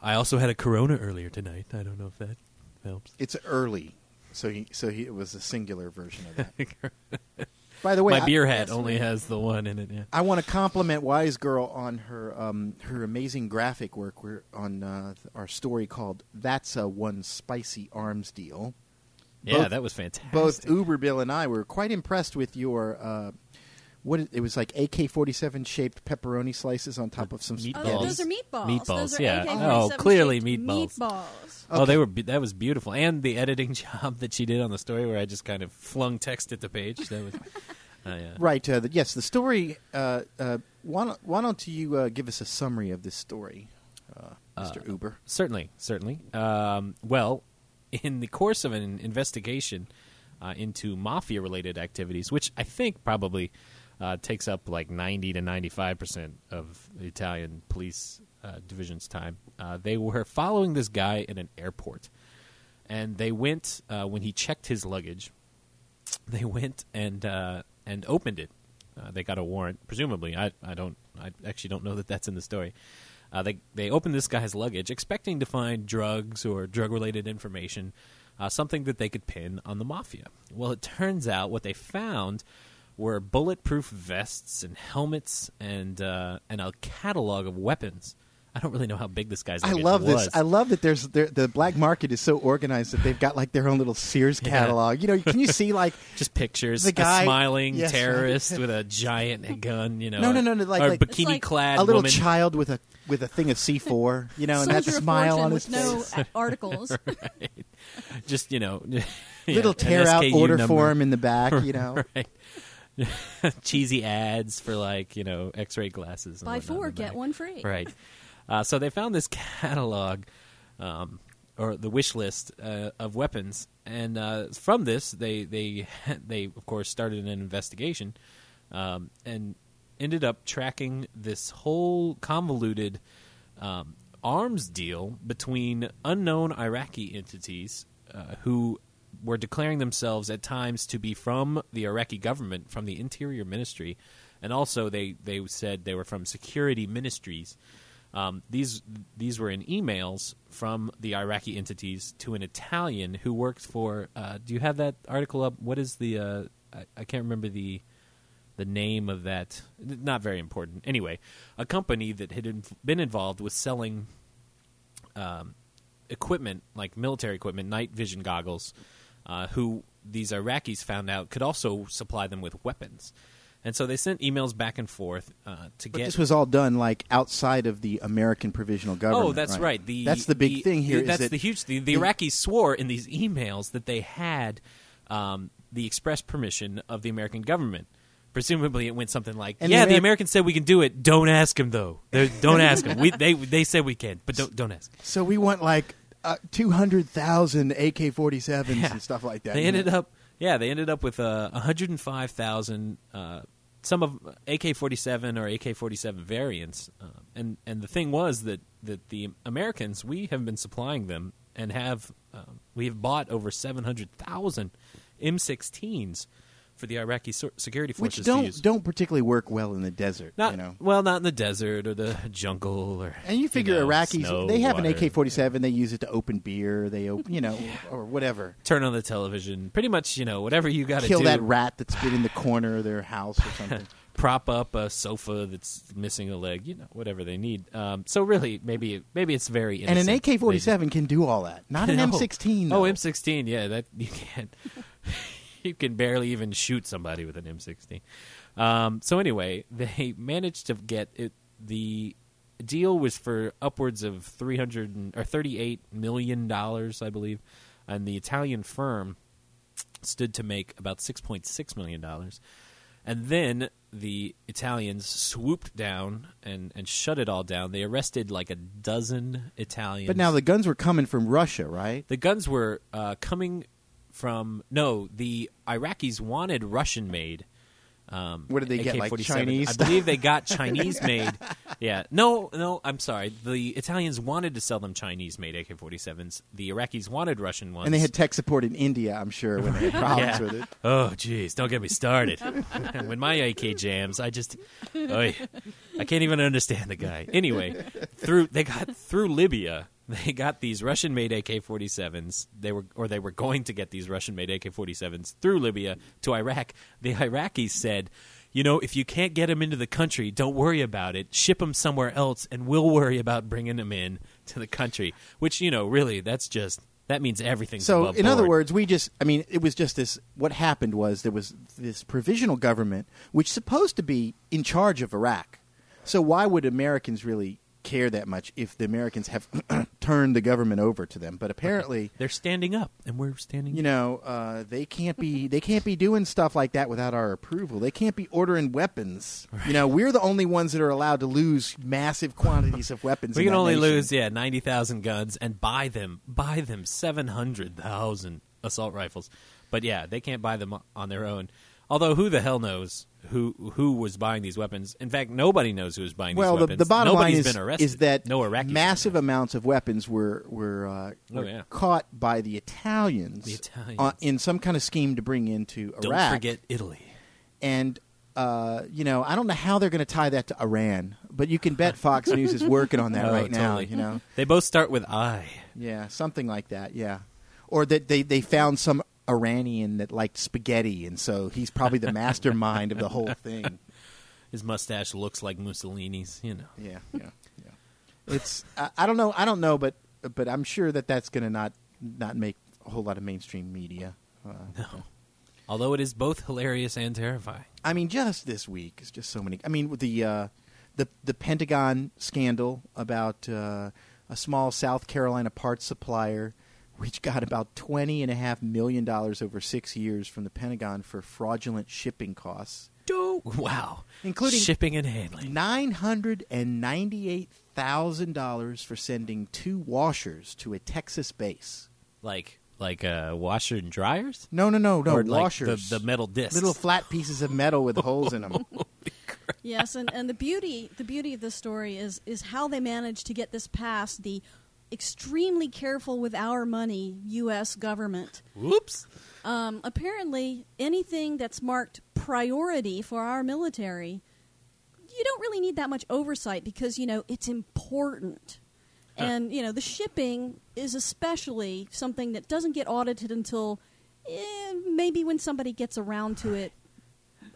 I also had a Corona earlier tonight. I don't know if that helps. It's early, so he so he, it was a singular version of that. By the way, My beer hat only has the one in it. Yeah. I, I want to compliment Wise Girl on her um, her amazing graphic work. We're on uh, our story called "That's a One Spicy Arms Deal." Yeah, Both- that was fantastic. Both Uber Bill and I were quite impressed with your. Uh, what it, it was like AK forty seven shaped pepperoni slices on top of some Meat Oh, those are meatballs. Meatballs, Those are yeah. AK-47 Oh, clearly shaped meatballs. Meatballs. Oh, they were be- that was beautiful, and the editing job that she did on the story, where I just kind of flung text at the page. That was Uh, yeah. Right. Uh, the, yes, the story. Uh, uh, why, don't, why don't you uh, give us a summary of this story, uh, Mr. Uber? Certainly, certainly. Um, well, in the course of an investigation uh, into mafia-related activities, which I think probably uh, takes up like ninety to ninety-five percent of the Italian police uh, division's time, uh, they were following this guy in an airport, and they went uh, when he checked his luggage. They went and uh, and opened it. Uh, they got a warrant, presumably. I I don't. I actually don't know that that's in the story. They they opened this guy's luggage, expecting to find drugs or drug related information, something that they could pin on the mafia. Well, it turns out what they found were bulletproof vests and helmets and uh, and a catalog of weapons. I don't really know how big this guy's. I love was. this. I love that there's there, the black market is so organized that they've got like their own little Sears Yeah. catalog. You know, can you see like just pictures The guy- a smiling yes, right. terrorist with a giant gun, you know. No, no, no, no, like- or like- bikini like clad a little woman. child with a with a thing of C4, you know, and that smile on his with no face. a- articles. just you know, yeah, little tear out order number. form in the back, you know. right. Cheesy ads for like you know X-ray glasses. And Buy four, get one free. Right. Uh, so they found this catalog, um, or the wish list uh, of weapons, and uh, from this they they they of course started an investigation, um, and ended up tracking this whole convoluted um, arms deal between unknown Iraqi entities uh, who were declaring themselves at times to be from the Iraqi government, from the Interior Ministry, and also they, they said they were from security ministries. Um, these these were in emails from the Iraqi entities to an Italian who worked for. Uh, do you have that article up? What is the? Uh, I, I can't remember the the name of that. Not very important. Anyway, a company that had been involved with selling um, equipment like military equipment, night vision goggles, uh, who these Iraqis found out could also supply them with weapons. And so they sent emails back and forth uh, to But get. this was all done like outside of the American provisional government. Oh, that's right. The, that's the big thing here. is That's that the huge thing. The the- Iraqis swore in these emails that they had um, the express permission of the American government. Presumably, it went something like, the "Yeah, the, Ameri- Americans said we can do it. Don't ask them though. They're, don't ask them. We, they they said we can, but don't don't ask." So we want like uh, two hundred thousand AK forty sevens and stuff like that. They you know? ended up, yeah, they ended up with uh, 105,000. Uh, some of AK-47 or AK-47 variants, uh, and and the thing was that that the Americans we have been supplying them and have um, we have bought over 700,000 M16s for the Iraqi security which forces don't to use. don't particularly work well in the desert. not you know. well, not in the desert or the jungle or And you figure know, Iraqis, snow, they have an. AK forty seven. They use it to open beer. They open, you know, or whatever. Turn on the television, pretty much, you know, whatever you got to Kill do. that rat that's been in the corner of their house or something. prop up a sofa that's missing a leg, you know, whatever they need. Um, so really, maybe maybe it's very and an. AK forty seven can do all that. Not an M sixteen. Oh, M sixteen, yeah, that you can't. you can barely even shoot somebody with an M sixteen. Um, so anyway, they managed to get it. The deal was for upwards of three hundred or thirty eight million dollars, I believe, and the Italian firm stood to make about six point six million dollars. And then the Italians swooped down and, and shut it all down. They arrested like a dozen Italians. But now the guns were coming from Russia, right? The guns were uh, coming from no. The Iraqis wanted Russian made. Um, What did they get, like Chinese I believe they got Chinese made. Yeah, no, no. I'm sorry. The Italians wanted to sell them Chinese made AK-47s. The Iraqis wanted Russian ones. And they had tech support in India, I'm sure, when they had problems Yeah. with it. Oh, jeez, don't get me started. when my AK jams, I just, oy, I can't even understand the guy. Anyway, through they got through Libya, they got these Russian-made AK-47s. They were, or they were going to get these Russian-made AK-47s through Libya to Iraq. The Iraqis said. You know, if you can't get them into the country, don't worry about it. Ship them somewhere else, and we'll worry about bringing them in to the country. Which, you know, really, that's just that means everything. So, in other words, we just, I mean, it was just this. What happened was there was this provisional government, which supposed to be in charge of Iraq. So, why would Americans really care that much if the Americans have turned the government over to them. But apparently, They're standing up, and we're standing. you know, uh, they can't be they can't be doing stuff like that without our approval. They can't be ordering weapons. You know, we're the only ones that are allowed to lose massive quantities of weapons. we can only nation. lose yeah ninety thousand guns and buy them buy them seven hundred thousand assault rifles, but yeah they can't buy them on their own. Although who the hell knows who who was buying these weapons? In fact, nobody knows who was buying Well, these the, weapons. the bottom Nobody's line is, been arrested. is that no Iraqis massive amounts of weapons were were, uh, Oh, were yeah. caught by the Italians, The Italians. uh, in some kind of scheme to bring into Iraq. Don't forget Italy. and uh, you know, I don't know how they're going to tie that to Iran, but you can bet Fox News is working on that Oh, right now. You know, They both start with I. yeah, something like that. Yeah, or that they they found some Iranian that liked spaghetti, and so he's probably the mastermind of the whole thing. His mustache looks like Mussolini's. You know. Yeah, yeah, yeah. It's I, I don't know, I don't know, but but I'm sure that that's going to not not make a whole lot of mainstream media. Uh, No. Although it is both hilarious and terrifying. I mean, just this week is just so many. I mean, the uh, the the Pentagon scandal about uh, a small South Carolina parts supplier, which got about twenty and a half million dollars over six years from the Pentagon for fraudulent shipping costs, Wow. Including- shipping and handling. nine hundred and ninety eight thousand dollars for sending two washers to a Texas base. Like like uh, washer and dryers? No, no, no, no, or like washers. the, the metal discs. little flat pieces of metal with holes in them. Yes, and, and the beauty the beauty of this story is is how they managed to get this past the extremely careful with our money U.S. government. Whoops. Um, apparently, anything that's marked priority for our military, you don't really need that much oversight because you know it's important. And you know the shipping is especially something that doesn't get audited until eh, maybe when somebody gets around to it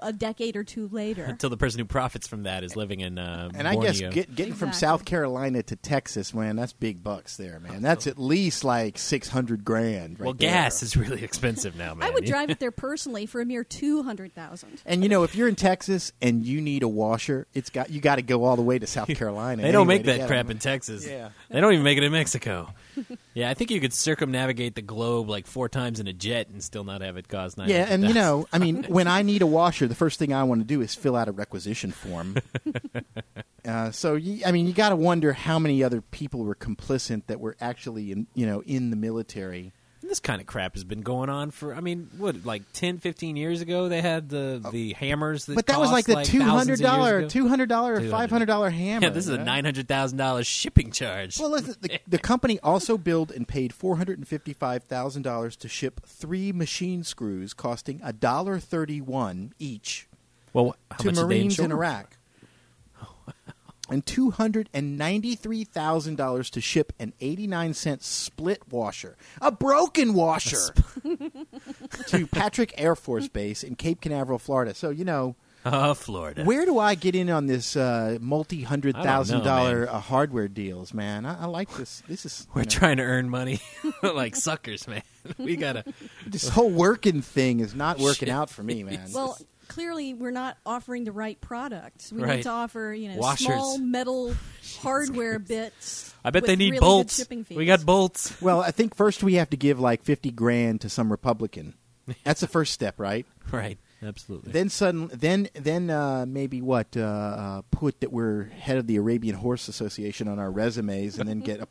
a decade or two later. Until the person who profits from that is living in uh, And I guess get, getting from Exactly. South Carolina to Texas, man, that's big bucks there, man. That's at least like six hundred grand. Right well, there. gas is really expensive now, man. I would drive it there personally for a mere two hundred thousand. And you know, if you're in Texas and you need a washer, it's got you got to go all the way to South Carolina. They don't anyway make to that get crap them. in Texas. Yeah. They don't even make it in Mexico. Yeah, I think you could circumnavigate the globe like four times in a jet and still not have it cost nine. Yeah, and you know, I mean, when I need a washer, the first thing I want to do is fill out a requisition form. uh, so, you, I mean, you got to wonder how many other people were complicit that were actually, in, you know, in the military. This kind of crap has been going on for, I mean, what, like 10, 15 years ago they had the the hammers that But that was cost, like the two thousands hundred of years two hundred dollar, or $200. five hundred dollar hammer. Yeah, this is a $900,000 shipping charge. Well, listen, the, the company also billed and paid four hundred and fifty-five thousand dollars to ship three machine screws, costing a dollar thirty-one each well, how to much did they Marines in? Iraq, and two hundred and ninety-three thousand dollars to ship an eighty-nine cent split washer, a broken washer, to Patrick Air Force Base in Cape Canaveral, Florida. So you know. Oh, Florida. Where do I get in on this uh, multi hundred thousand I dollar don't know, uh, hardware deals, man? I, I like this. This is We're you know, trying to earn money like suckers, man. We gotta. this whole working thing is not working Shit. out for me, man. Well, clearly we're not offering the right products. We Right. need to offer you know Washers. small metal hardware bits. I bet they need really bolts. shipping fees. We got bolts. well, I think first we have to give like fifty grand to some Republican. That's the first step, right? Right. Absolutely. Then suddenly, then then uh, maybe what uh, uh, put that we're head of the Arabian Horse Association on our resumes, and then get a,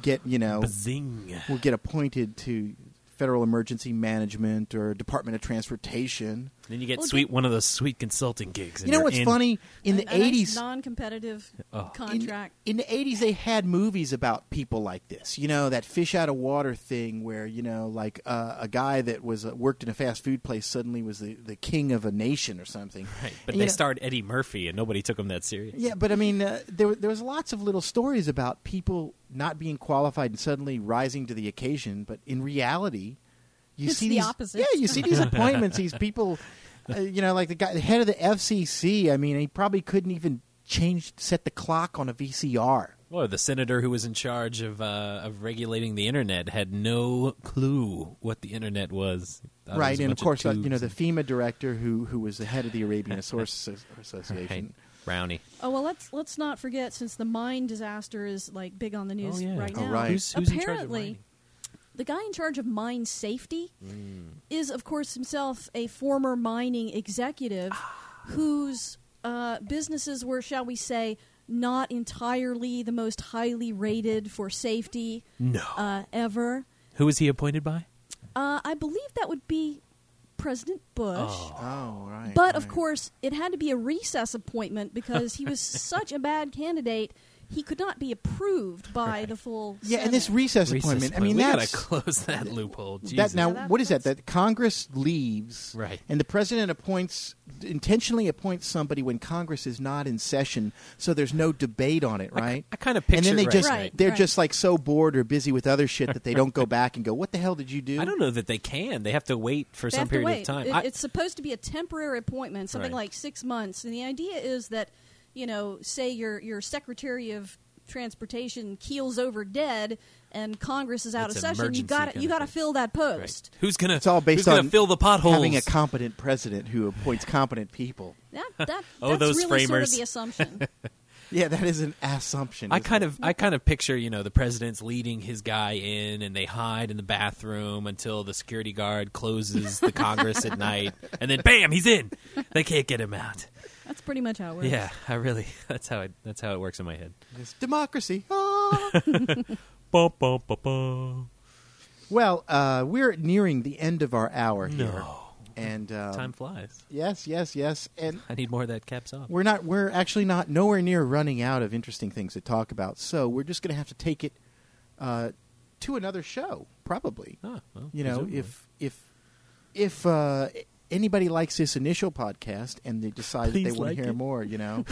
get you know Bazing. we'll get appointed to Federal Emergency Management or Department of Transportation. Then you get Well, sweet one of those sweet consulting gigs. You know what's in. funny? In the A- a nice eighties, non-competitive Oh. contract. in the eighties, they had movies about people like this. You know that fish out of water thing, where you know, like uh, a guy that was uh, worked in a fast food place suddenly was the, the king of a nation or something. Right, but And, they know- starred Eddie Murphy, and nobody took him that serious. Yeah, but I mean, uh, there there was lots of little stories about people not being qualified and suddenly rising to the occasion. But in reality, you It's see the these opposite. yeah, you see these appointments. These people, uh, you know, like the guy, the head of the FCC. I mean, he probably couldn't even change set the clock on a VCR. Well, the senator who was in charge of uh, of regulating the internet had no clue what the internet was. Thought it was right, and of bunch course, uh, you know, the FEMA director who who was the head of the Arabian Source Asso- Association. Brownie. Oh well, let's let's not forget since the mine disaster is like big on the news Oh, yeah. right Oh, now. right. Who's, who's in charge of Apparently, mining? The guy in charge of mine safety Mm. is, of course, himself a former mining executive Ah. whose uh, businesses were, shall we say, not entirely the most highly rated for safety No. uh, ever. Who was he appointed by? Uh, I believe that would be President Bush. Oh. Oh, right. But of course, it had to be a recess appointment because he was such a bad candidate. He could not be approved by the full. Yeah, and this Senate. recess, Recess appointment. I mean, we that's gotta close that loophole. that now. Yeah, that- what is that? That Congress leaves, Right. And the president appoints intentionally appoints somebody when Congress is not in session, so there's no debate on it, right? I kinda And then picture- they right, just right. they're Right. just like so bored or busy with other shit that they don't go back and go, "What the hell did you do?" I don't know that they can. They have to wait for They some period wait. of time. It- I- it's supposed to be a temporary appointment, something Right. like six months. And the idea is that, you know, say your your Secretary of Transportation keels over dead, and Congress is out It's of session. You got you got to fill that Right. post. Who's gonna? It's all based who's gonna on fill the potholes? having a competent president who appoints competent people. That, that, Oh, that's those really sort of framers. the assumption. Yeah, that is an assumption. I kind it? of, I kind of picture, you know, the president's leading his guy in, and they hide in the bathroom until the security guard closes the Congress at night, and then bam, he's in. They can't get him out. That's pretty much how it works. Yeah, I really, that's how it, that's how it works in my head. It's democracy. Ah. Bum, bum, bum, bum. well, uh, we're nearing the end of our hour here, No, and um, time flies. Yes, yes, yes, and I need more of that caps off. we're not. We're actually not nowhere near running out of interesting things to talk about. So we're just going to have to take it uh, to another show, probably. Oh, well, you know, presumably. if if if uh, anybody likes this initial podcast and they decide that they want like to hear it. more, you know,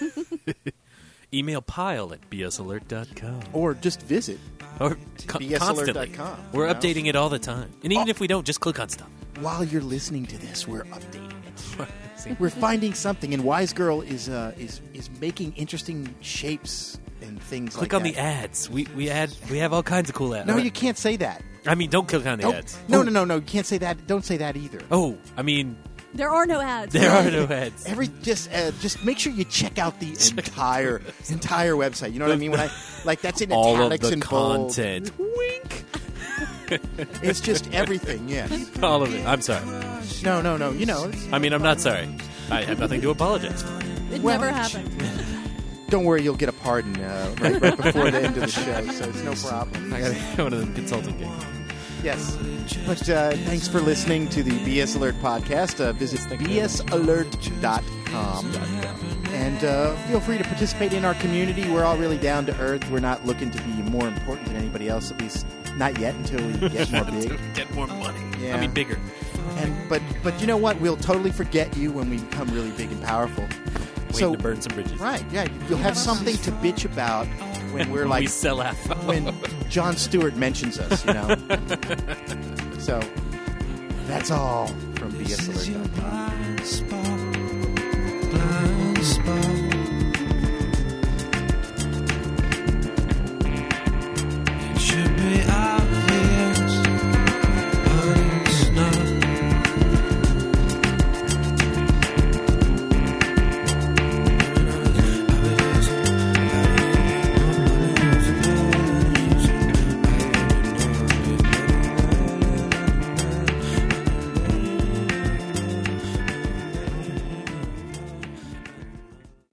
email pile at bsalert.com. or just visit. or co- bsalert.com. We're you know? updating it all the time, and even Oh. if we don't, just click on stuff. While you're listening to this, we're updating it. See? We're finding something, and Wise Girl is uh, is is making interesting shapes and things. Click like on that. the ads. We we add we have all kinds of cool ads. No, you can't say that. I mean, don't click on the Don't- ads. no, no, no, no. You can't say that. Don't say that either. Oh, I mean, There are no ads. there are no ads. Every just uh, just make sure you check out the entire entire website. You know what I mean? When I like that's in all of italics the and bold. content. Wink. It's just everything. Yeah. All of it. I'm sorry. No, no, no. You know, I mean, I'm not sorry. I have nothing to apologize for. It Well, never happened. don't worry, you'll get a pardon uh, right, right before the end of the show, so it's no problem. I got one of them consulting gigs. Yes. But uh, thanks for listening to the BS Alert podcast. Uh, visit bsalert.com. And uh, feel free to participate in our community. We're all really down to earth. We're not looking to be more important than anybody else, at least not yet until we get more big. Get more money. Yeah. I mean, bigger. And but but you know what? We'll totally forget you when we become really big and powerful. Waiting so to burn some bridges. right, yeah, you'll have something to bitch about when we're like we sell out when Jon Stewart mentions us, you know. so that's all from BS should be